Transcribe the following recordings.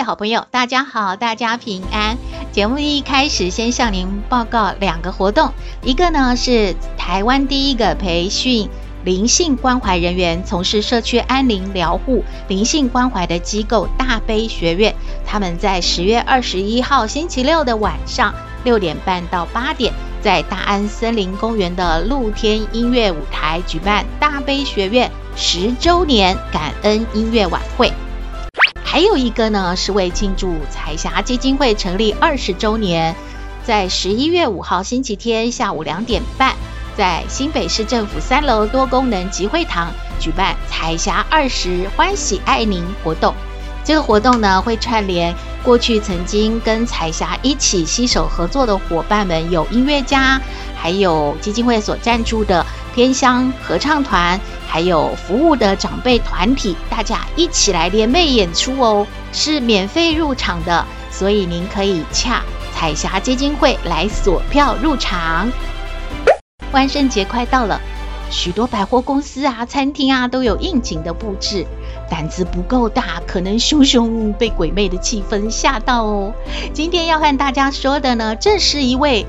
位好朋友，大家好，大家平安。节目一开始，先向您报告两个活动，一个呢是台湾第一个培训灵性关怀人员，从事社区安宁疗护、灵性关怀的机构大悲学院，他们在十月二十一号星期六的晚上六点半到八点，在大安森林公园的露天音乐舞台举办大悲学院十周年感恩音乐晚会。还有一个呢，是为庆祝彩霞基金会成立二十周年，在十一月五号星期天下午两点半，在新北市政府三楼多功能集会堂举办彩霞二十欢喜爱您活动。这个活动呢，会串联过去曾经跟彩霞一起携手合作的伙伴们，有音乐家，还有基金会所赞助的偏乡合唱团。还有服务的长辈团体，大家一起来联袂演出哦，是免费入场的，所以您可以洽彩霞基金会来索票入场。万圣节快到了，许多百货公司啊、餐厅啊都有应景的布置，胆子不够大，可能熊熊被鬼魅的气氛吓到哦。今天要和大家说的呢，这是一位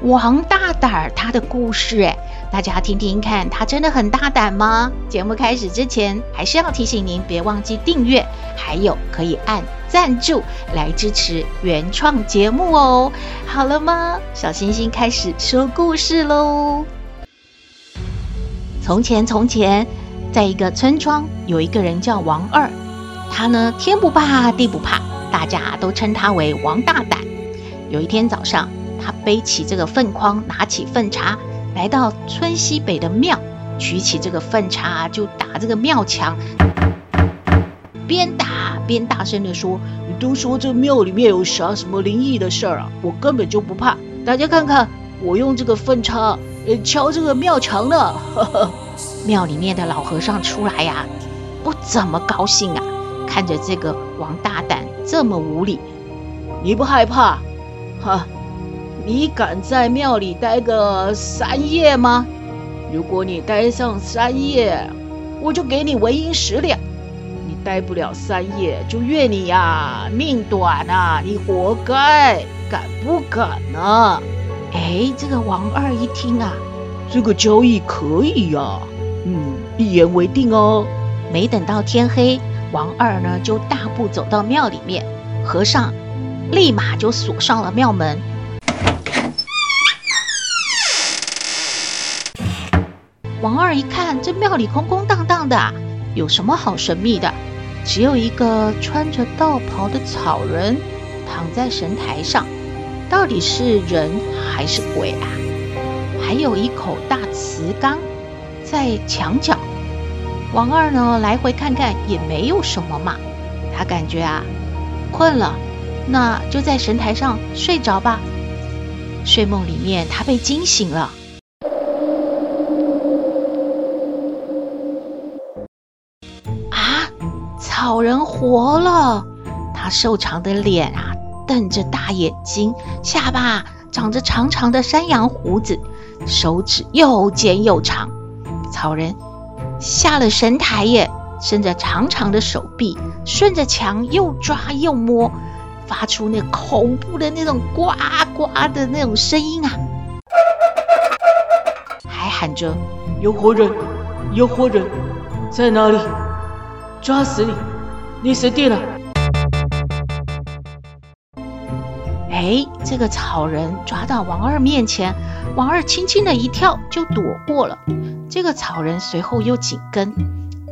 王大胆儿他的故事哎。大家听听看，他真的很大胆吗？节目开始之前，还是要提醒您，别忘记订阅，还有可以按赞助来支持原创节目哦。好了吗？小星星开始说故事喽。从前，从前，在一个村庄，有一个人叫王二，他呢，天不怕地不怕，大家都称他为王大胆。有一天早上，他背起这个粪筐，拿起粪叉。来到村西北的庙，举起这个粪叉就打这个庙墙，边打边大声地说：“你都说这庙里面有啥什么灵异的事儿啊？我根本就不怕！大家看看，我用这个粪叉呃敲这个庙墙呢。”呵呵，庙里面的老和尚出来呀，不怎么高兴啊，看着这个王大胆这么无礼，你不害怕？哈。你敢在庙里待个三夜吗？如果你待上三夜，我就给你纹银十两；你待不了三夜，就怨你呀、啊，命短啊！你活该，敢不敢呢、啊？哎，这个王二一听啊，这个交易可以呀、一言为定哦。没等到天黑，王二呢就大步走到庙里面，和尚立马就锁上了庙门。王二一看，这庙里空空荡荡的，有什么好神秘的？只有一个穿着道袍的草人躺在神台上，到底是人还是鬼啊？还有一口大瓷缸在墙角。王二呢，来回看看也没有什么嘛。他感觉啊，困了，那就在神台上睡着吧。睡梦里面，他被惊醒了。啊草人活了，他瘦长的脸啊，瞪着大眼睛，下巴长着长长的山羊胡子，手指又尖又长。草人下了神台耶，伸着长长的手臂，顺着墙又抓又摸，发出那恐怖的那种呱呱的那种声音啊，还喊着：“有活人，有活人，在哪里？抓死你！”你死定了！哎，这个草人抓到王二面前，王二轻轻的一跳就躲过了。这个草人随后又紧跟。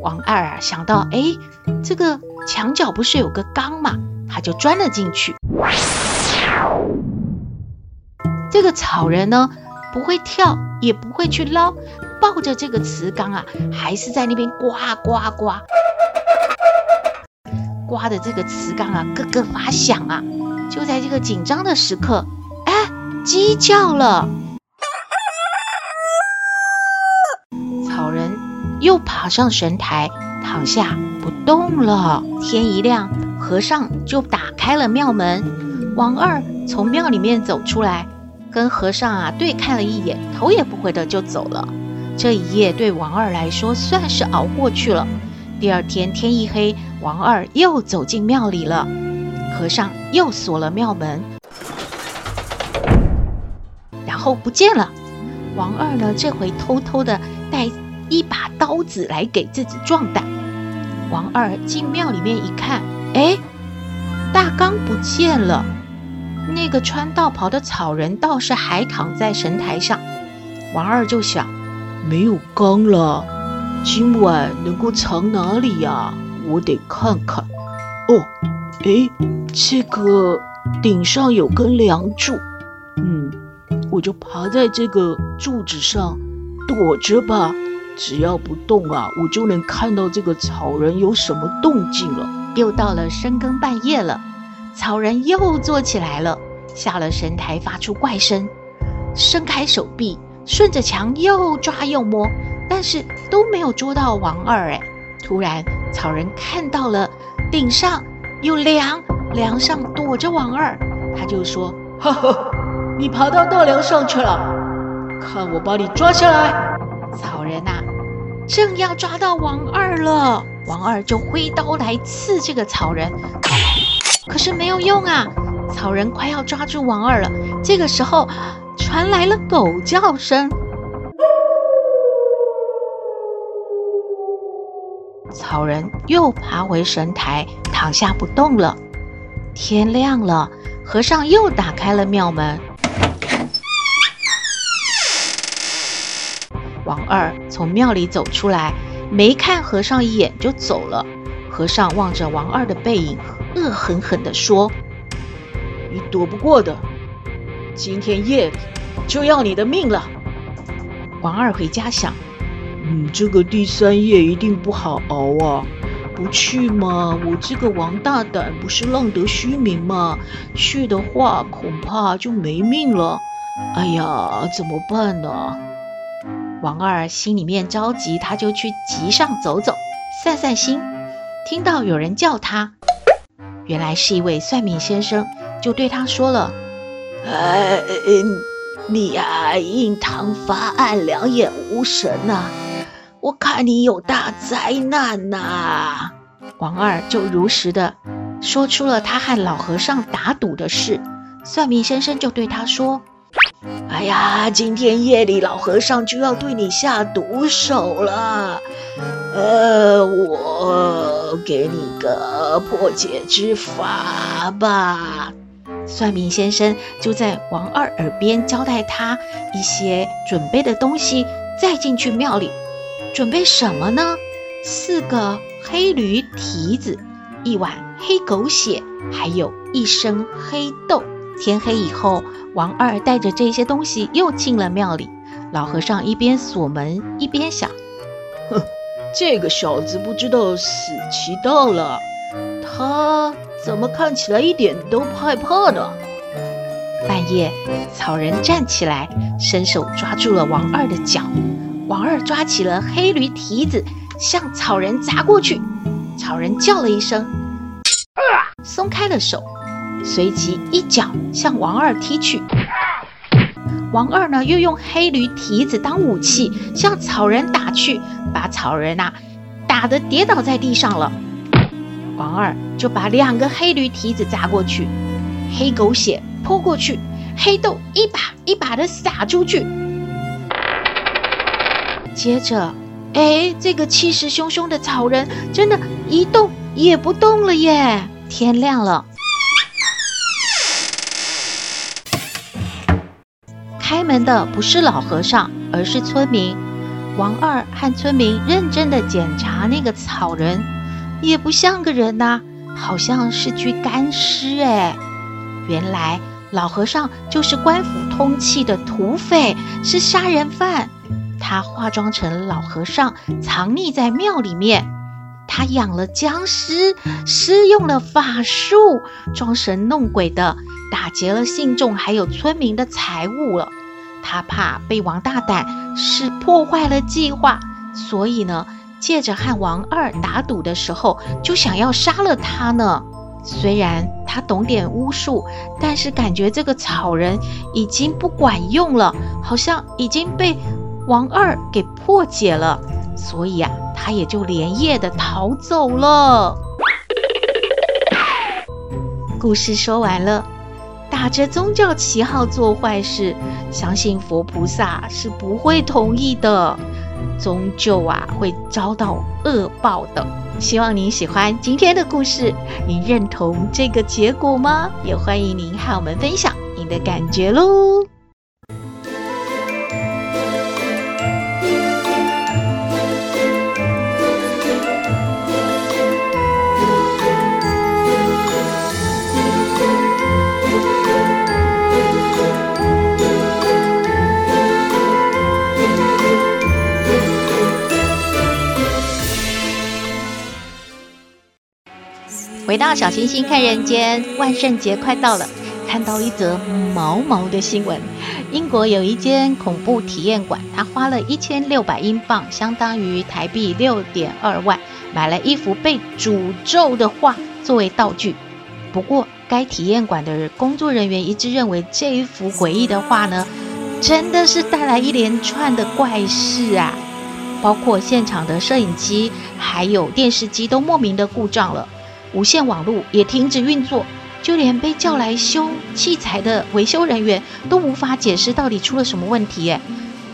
王二啊想到，哎，这个墙角不是有个缸吗？他就钻了进去。这个草人呢，不会跳，也不会去捞，抱着这个瓷缸啊，还是在那边刮刮刮，刮的这个瓷缸啊，咯咯发响啊。就在这个紧张的时刻，哎，鸡叫了，草人又爬上神台，躺下不动了。天一亮，和尚就打开了庙门，王二从庙里面走出来，跟和尚啊对看了一眼，头也不回的就走了。这一夜对王二来说算是熬过去了。第二天天一黑，王二又走进庙里了。和尚又锁了庙门，然后不见了。王二呢，这回偷偷的带一把刀子来给自己壮胆。王二进庙里面一看，哎，大缸不见了，那个穿道袍的草人倒是还躺在神台上。王二就想，没有缸了，今晚能够藏哪里呀？我得看看。哦，哎。这个顶上有根梁柱，嗯，我就爬在这个柱子上躲着吧。只要不动啊，我就能看到这个草人有什么动静了。又到了深更半夜了，草人又坐起来了，下了神台，发出怪声，伸开手臂，顺着墙又抓又摸，但是都没有捉到王二。哎，突然草人看到了顶上有梁。梁上躲着王二，他就说：“哈哈，你爬到大梁上去了，看我把你抓下来！”草人呐、啊，正要抓到王二了，王二就挥刀来刺这个草人，可是没有用啊！草人快要抓住王二了，这个时候传来了狗叫声，草人又爬回神台，躺下不动了。天亮了，和尚又打开了庙门。王二从庙里走出来，没看和尚一眼就走了。和尚望着王二的背影，恶狠狠地说：“你躲不过的，今天夜里就要你的命了。”王二回家想：“嗯，这个第三夜一定不好熬啊。”不去嘛？我这个王大胆不是浪得虚名吗？去的话恐怕就没命了。哎呀，怎么办呢？王二心里面着急，他就去集上走走，散散心。听到有人叫他，原来是一位算命先生，就对他说了：“哎，你呀，印堂发暗，两眼无神呐、”怕你有大灾难呐、王二就如实的说出了他和老和尚打赌的事。算命先生就对他说：“哎呀，今天夜里老和尚就要对你下毒手了。呃，我给你个破解之法吧。”算命先生就在王二耳边交代他一些准备的东西，再进去庙里。准备什么呢？四个黑驴蹄子，一碗黑狗血，还有一升黑豆。天黑以后，王二带着这些东西又进了庙里。老和尚一边锁门一边想：哼，这个小子不知道死期到了，他怎么看起来一点都不害怕呢？半夜，草人站起来，伸手抓住了王二的脚。王二抓起了黑驴蹄子，向草人砸过去。草人叫了一声，松开了手，随即一脚向王二踢去。王二呢，又用黑驴蹄子当武器，向草人打去，把草人呐、啊、打得跌倒在地上了。王二就把两个黑驴蹄子砸过去，黑狗血泼过去，黑豆一把一把的撒出去。接着，哎，这个气势汹汹的草人真的，一动也不动了耶！天亮了，开门的不是老和尚，而是村民。王二和村民认真的检查那个草人，也不像个人呐、好像是具干尸哎。原来老和尚就是官府通缉的土匪，是杀人犯。他化妆成老和尚，藏匿在庙里面。他养了僵尸，施用了法术，装神弄鬼的打劫了信众还有村民的财物了。他怕被王大胆是破坏了计划，所以呢，借着和王二打赌的时候，就想要杀了他呢。虽然他懂点巫术，但是感觉这个草人已经不管用了，好像已经被王二给破解了，所以啊，他也就连夜的逃走了。故事说完了，打着宗教旗号做坏事，相信佛菩萨是不会同意的，终究啊会遭到恶报的。希望您喜欢今天的故事，您认同这个结果吗？也欢迎您和我们分享您的感觉喽。到小星星看人间，万圣节快到了，看到一则毛毛的新闻：英国有一间恐怖体验馆，他花了一千六百英镑，相当于台币六点二万，买了一幅被诅咒的画作为道具。不过，该体验馆的工作人员一致认为，这一幅诡异的画呢，真的是带来一连串的怪事啊！包括现场的摄影机还有电视机都莫名的故障了。无线网络也停止运作，就连被叫来修器材的维修人员都无法解释到底出了什么问题。哎，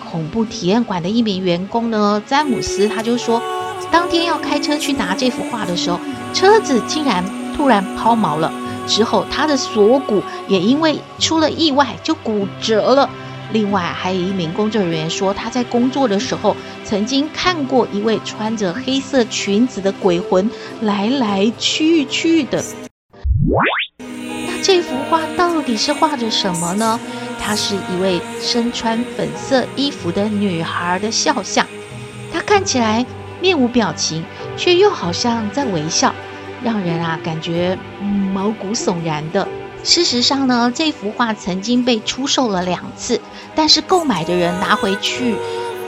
恐怖体验馆的一名员工呢，詹姆斯他就说，当天要开车去拿这幅画的时候，车子竟然突然抛锚了，之后他的锁骨也因为出了意外就骨折了。另外，还有一名工作人员说，他在工作的时候曾经看过一位穿着黑色裙子的鬼魂来来去去的。那这幅画到底是画着什么呢？它是一位身穿粉色衣服的女孩的肖像，她看起来面无表情，却又好像在微笑，让人啊感觉毛骨悚然的。事实上呢，这幅画曾经被出售了两次，但是购买的人拿回去，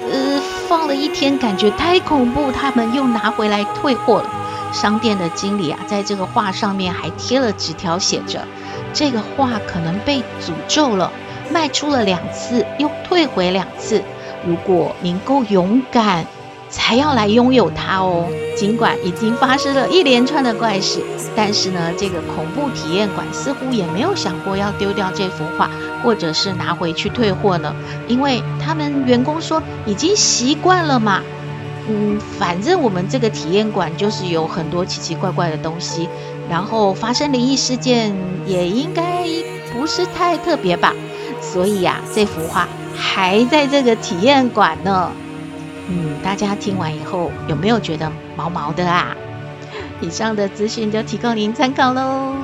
呃，放了一天，感觉太恐怖，他们又拿回来退货了。商店的经理啊，在这个画上面还贴了纸条，写着：“这个画可能被诅咒了，卖出了两次，又退回两次。如果您够勇敢。”才要来拥有它哦。尽管已经发生了一连串的怪事，但是呢，这个恐怖体验馆似乎也没有想过要丢掉这幅画，或者是拿回去退货呢。因为他们员工说已经习惯了嘛。嗯，反正我们这个体验馆就是有很多奇奇怪怪的东西，然后发生灵异事件也应该不是太特别吧。所以呀，这幅画还在这个体验馆呢。嗯，大家听完以后有没有觉得毛毛的啊？以上的资讯就提供您参考喽。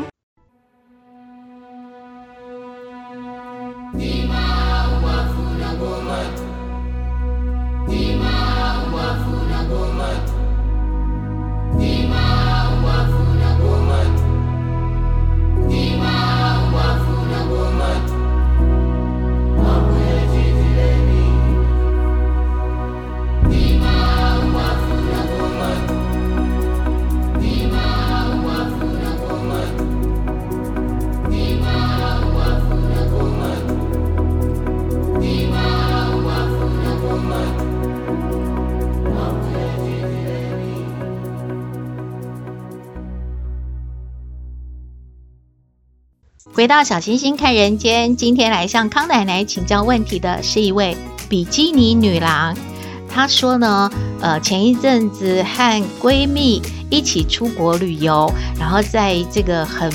回到小星星看人间，今天来向康奶奶请教问题的是一位比基尼女郎。她说呢，呃，前一阵子和闺蜜一起出国旅游，然后在这个很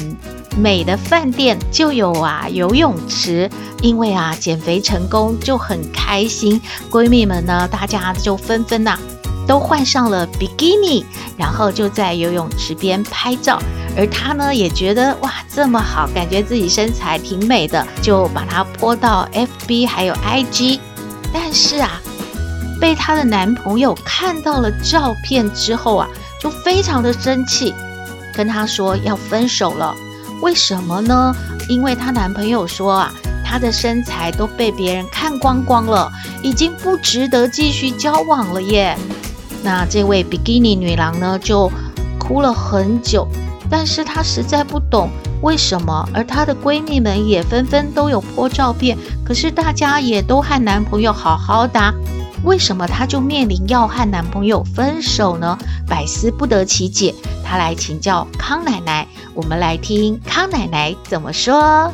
美的饭店就有啊游泳池，因为啊减肥成功就很开心。闺蜜们呢，大家就纷纷呐、都换上了比基尼，然后就在游泳池边拍照。而她呢，也觉得哇，这么好，感觉自己身材挺美的，就把它泼到 FB 还有 IG。但是啊，被她的男朋友看到了照片之后啊，就非常的生气，跟她说要分手了。为什么呢？因为她男朋友说啊，她的身材都被别人看光光了，已经不值得继续交往了耶。那这位比基尼女郎呢，就哭了很久，但是她实在不懂为什么，而她的闺蜜们也纷纷都有拍照片，可是大家也都和男朋友好好的，为什么她就面临要和男朋友分手呢？百思不得其解，她来请教康奶奶，我们来听康奶奶怎么说。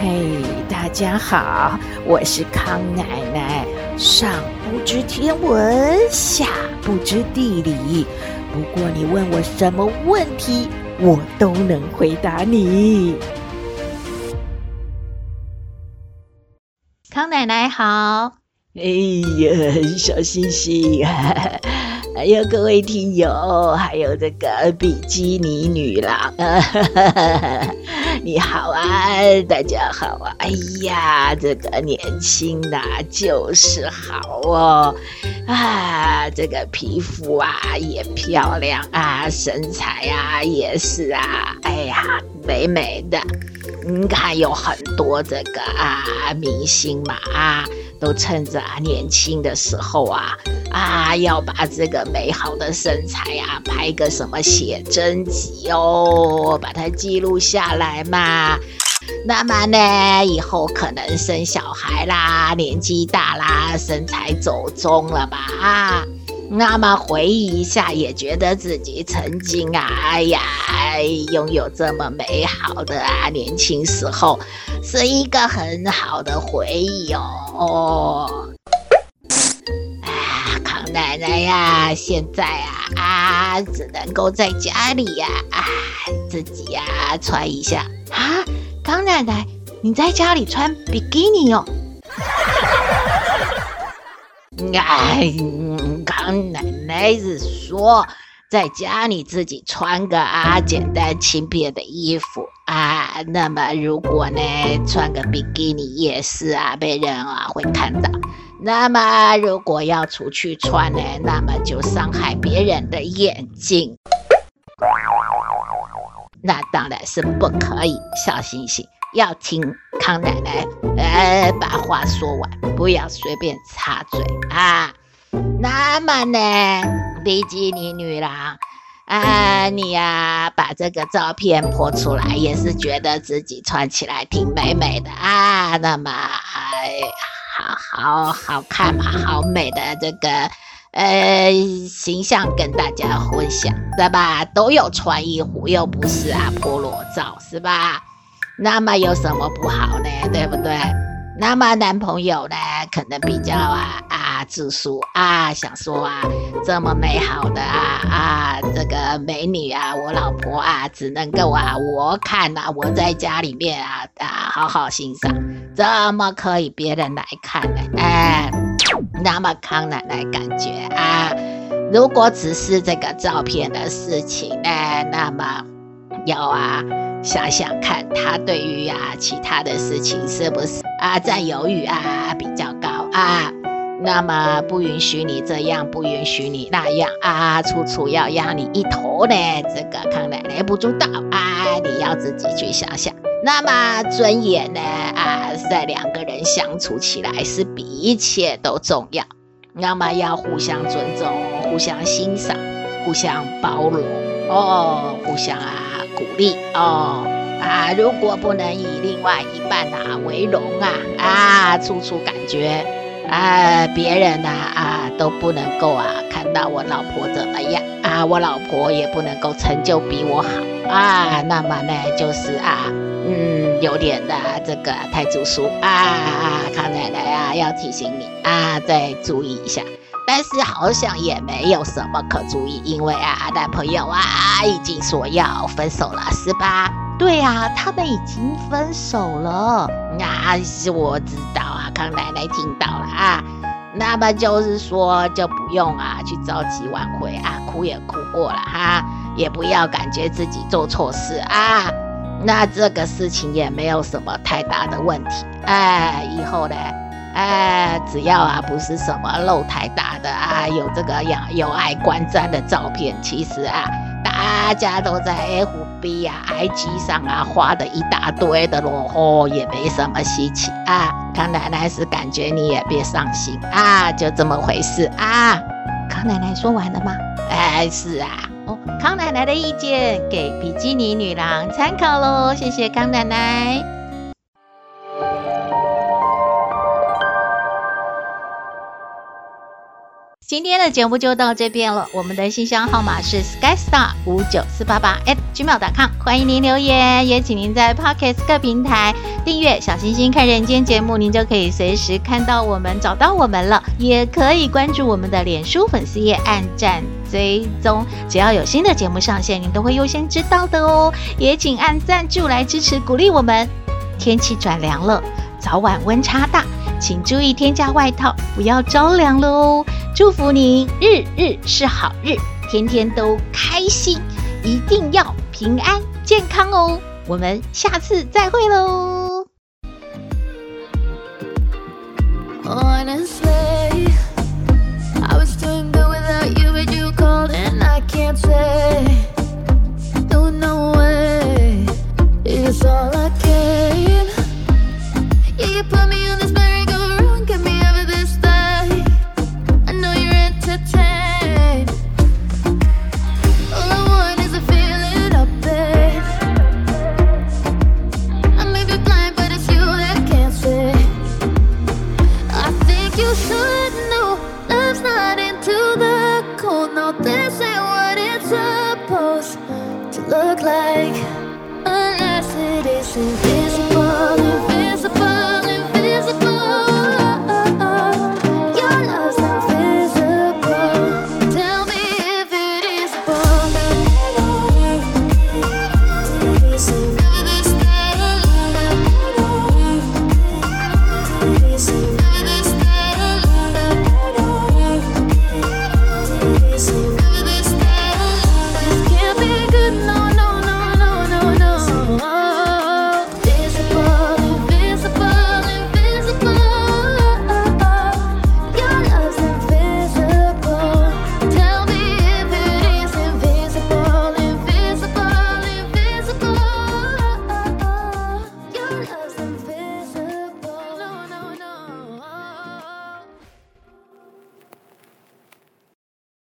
嘿，大家好，我是康奶奶。上不知天文，下不知地理，不过你问我什么问题，我都能回答你。康奶奶好。哎呀，小星星。还有各位听友，还有这个比基尼女郎，你好啊，大家好啊！哎呀，这个年轻呐、啊，就是好哦，啊，这个皮肤啊也漂亮啊，身材啊也是啊，哎呀，美美的。你看有很多这个啊明星嘛啊。都趁着啊年轻的时候啊啊，要把这个美好的身材啊拍个什么写真集哦，把它记录下来嘛。那么呢，以后可能生小孩啦，年纪大啦，身材走中了吧啊。那么回忆一下，也觉得自己曾经啊，哎呀，拥有这么美好的啊年轻时候，是一个很好的回忆哦。哦，啊，康奶奶呀，现在啊啊，只能够在家里呀，啊，自己呀穿一下啊。康奶奶，你在家里穿比基尼哦？哎。康奶奶是说，在家里自己穿个啊简单轻便的衣服啊，那么如果呢穿个比基尼也是啊被人啊会看到，那么如果要出去穿呢，那么就伤害别人的眼睛，那当然是不可以。小星星要听康奶奶呃把话说完，不要随便插嘴啊。那么呢，比基尼女郎啊，你呀、把这个照片泼出来，也是觉得自己穿起来挺美美的啊。那么，哎，好好好看嘛，好美的这个呃形象跟大家分享，对吧？都有穿衣服，又不是啊破裸照，是吧？那么有什么不好呢？对不对？那么男朋友呢，可能比较啊啊自私啊，想说啊，这么美好的啊啊这个美女啊，我老婆啊，只能够啊我看呐、我在家里面啊啊好好欣赏，怎么可以别人来看呢？哎，那么康奶奶感觉啊，如果只是这个照片的事情呢，那么要啊。想想看，他对于啊其他的事情是不是啊占有欲啊比较高啊？那么不允许你这样，不允许你那样啊，处处要压你一头呢？这个康奶奶不知道啊，你要自己去想想。那么尊严呢啊，在两个人相处起来是比一切都重要。那么要互相尊重，互相欣赏，互相包容哦，互相啊。鼓励哦啊！如果不能以另外一半啊为荣啊啊，处处感觉啊别人呐啊，都不能够啊看到我老婆怎么样啊，我老婆也不能够成就比我好啊，那么呢就是啊嗯有点的这个太祖叔啊啊康奶奶啊要提醒你啊再注意一下。但是好像也没有什么可注意，因为啊，男朋友啊已经说要分手了，是吧？对啊，他们已经分手了。那是我知道啊，康奶奶听到了啊。那么就是说，就不用啊去着急挽回啊，哭也哭过了哈，也不要感觉自己做错事啊。那这个事情也没有什么太大的问题。哎，以后呢，哎，只要啊不是什么露太大的啊，有这个样有碍观瞻的照片，其实啊，大家都在 FB 啊、IG 上啊花的一大堆的咯，哦，也没什么稀奇啊。康奶奶是感觉你也别伤心啊，就这么回事啊。康奶奶说完了吗？哎，是啊。哦，康奶奶的意见给比基尼女郎参考喽，谢谢康奶奶。今天的节目就到这边了。我们的信箱号码是 skystar 五九四八八 at gmail.com，欢迎您留言，也请您在 Podcast 各平台订阅“小星星看人间”节目，您就可以随时看到我们，找到我们了。也可以关注我们的脸书粉丝页，按赞追踪，只要有新的节目上线，您都会优先知道的哦。也请按赞助来支持鼓励我们。天气转凉了，早晚温差大。请注意添加外套，不要着凉了哦。祝福您日日是好日，天天都开心，一定要平安健康哦。我们下次再会喽。